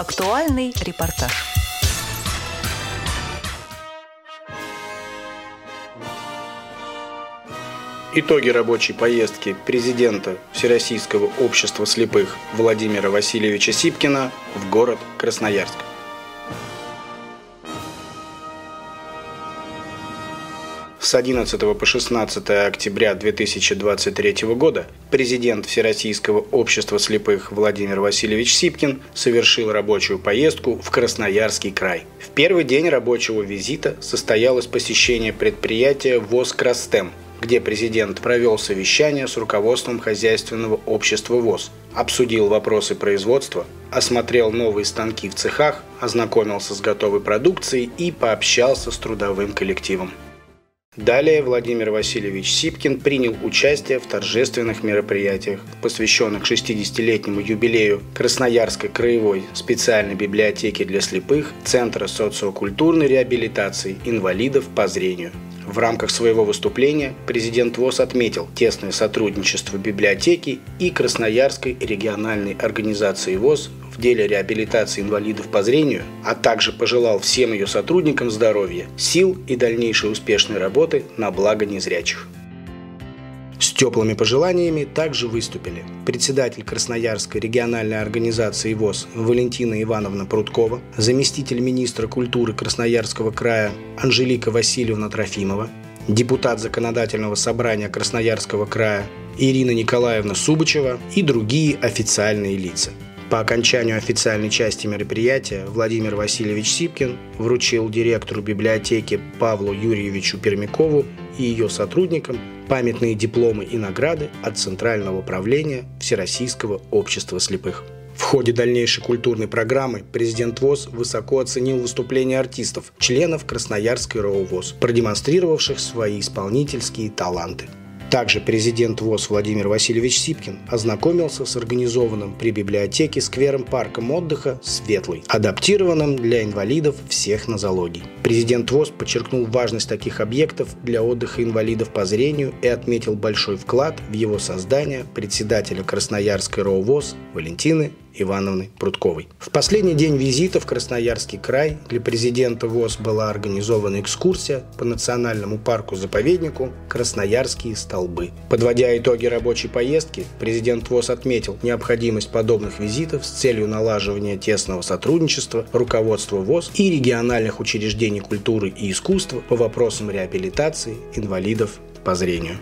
Актуальный репортаж. Итоги рабочей поездки президента Всероссийского общества слепых Владимира Васильевича Сипкина в город Красноярск. С 11 по 16 октября 2023 года президент Всероссийского общества слепых Владимир Васильевич Сипкин совершил рабочую поездку в Красноярский край. В первый день рабочего визита состоялось посещение предприятия ВОЗ «Крастем», где президент провел совещание с руководством хозяйственного общества ВОЗ, обсудил вопросы производства, осмотрел новые станки в цехах, ознакомился с готовой продукцией и пообщался с трудовым коллективом. Далее Владимир Васильевич Сипкин принял участие в торжественных мероприятиях, посвященных 60-летнему юбилею Красноярской краевой специальной библиотеки для слепых Центра социокультурной реабилитации инвалидов по зрению – в рамках своего выступления президент ВОЗ отметил тесное сотрудничество библиотеки и Красноярской региональной организации ВОЗ деле реабилитации инвалидов по зрению, а также пожелал всем ее сотрудникам здоровья, сил и дальнейшей успешной работы на благо незрячих. С теплыми пожеланиями также выступили председатель Красноярской региональной организации ВОЗ Валентина Ивановна Прудкова, заместитель министра культуры Красноярского края Анжелика Васильевна Трофимова, депутат Законодательного собрания Красноярского края Ирина Николаевна Субачева и другие официальные лица. По окончанию официальной части мероприятия Владимир Васильевич Сипкин вручил директору библиотеки Павлу Юрьевичу Пермякову и ее сотрудникам памятные дипломы и награды от Центрального управления Всероссийского общества слепых. В ходе дальнейшей культурной программы президент ВОЗ высоко оценил выступления артистов, членов Красноярской РОУ ВОЗ, продемонстрировавших свои исполнительские таланты. Также президент ВОЗ Владимир Васильевич Сипкин ознакомился с организованным при библиотеке сквером-парком отдыха «Светлый», адаптированным для инвалидов всех нозологий. Президент ВОЗ подчеркнул важность таких объектов для отдыха инвалидов по зрению и отметил большой вклад в его создание председателя Красноярской РОВОЗ ВОЗ Валентины Ивановны Прудковой. В последний день визита в Красноярский край для президента ВОЗ была организована экскурсия по национальному парку-заповеднику «Красноярские столбы». Подводя итоги рабочей поездки, президент ВОЗ отметил необходимость подобных визитов с целью налаживания тесного сотрудничества руководства ВОЗ и региональных учреждений культуры и искусства по вопросам реабилитации инвалидов по зрению.